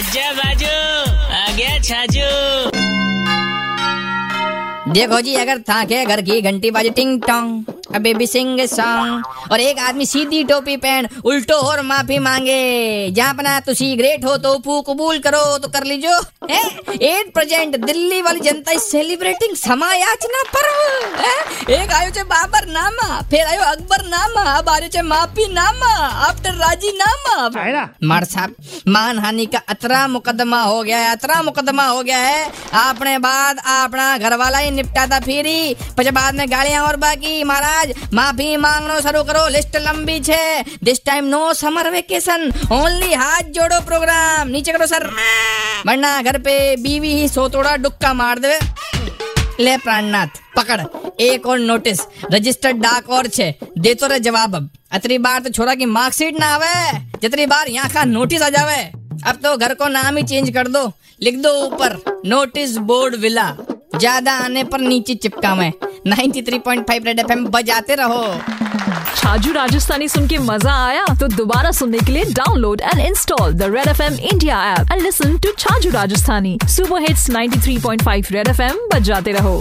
आजा बाजू आ गया छाजू। देखो जी, अगर था के घर की घंटी बाजे टिंग टोंग अबे भी सिंग सॉन्ग, और एक आदमी सीधी टोपी पहन उल्टो और माफ़ी मांगे। जहाँ अपना तुसी ग्रेट हो तो फू कबूल करो तो कर लीजो। एट प्रेजेंट दिल्ली वाली जनता इज़ सेलिब्रेटिंग समायाचना पर्व एक आयो छे बाबर नामा फिर आयो अकबर नामा अब आयो छे माफ़ी नामा आफ्टर राज़ी नामा। मार साहब मानहानि का अतरा मुकदमा हो गया है अतरा मुकदमा हो गया है। आपने बाद अपना घर वाला ही निपटाता फिरी પછી बाद में गालियाँ और बाकी। महाराज माफ़ी मांगनो शुरू करो लिस्ट लंबी छे। This time no summer vacation only हाथ जोड़ो प्रोग्राम नीचे करो सर। वरना घर पे बीवी ही सोतोड़ा डुक्का मार देवे। ले प्राणनाथ, पकड़। एक और नोटिस रजिस्टर्ड डाक और छे। देतो रे जवाब अब। अतरी बार तो छोरा की मार्कशीट ना आवे। जितनी बार यहाँ का नोटिस आ जावे। अब तो घर को नाम ही चेंज कर दो। लिख दो ऊपर नोटिस बोर्ड विला ज़्यादा आने पर नीचे चिपकावे। 93.5 रेड एफएम बजाते रहो। छाजू राजस्थानी सुन के मज़ा आया तो दोबारा सुनने के लिए download and install the Red F M India app and listen to Chhaju Rajasthani. Super hits 93.5 Red F M बजाते रहो।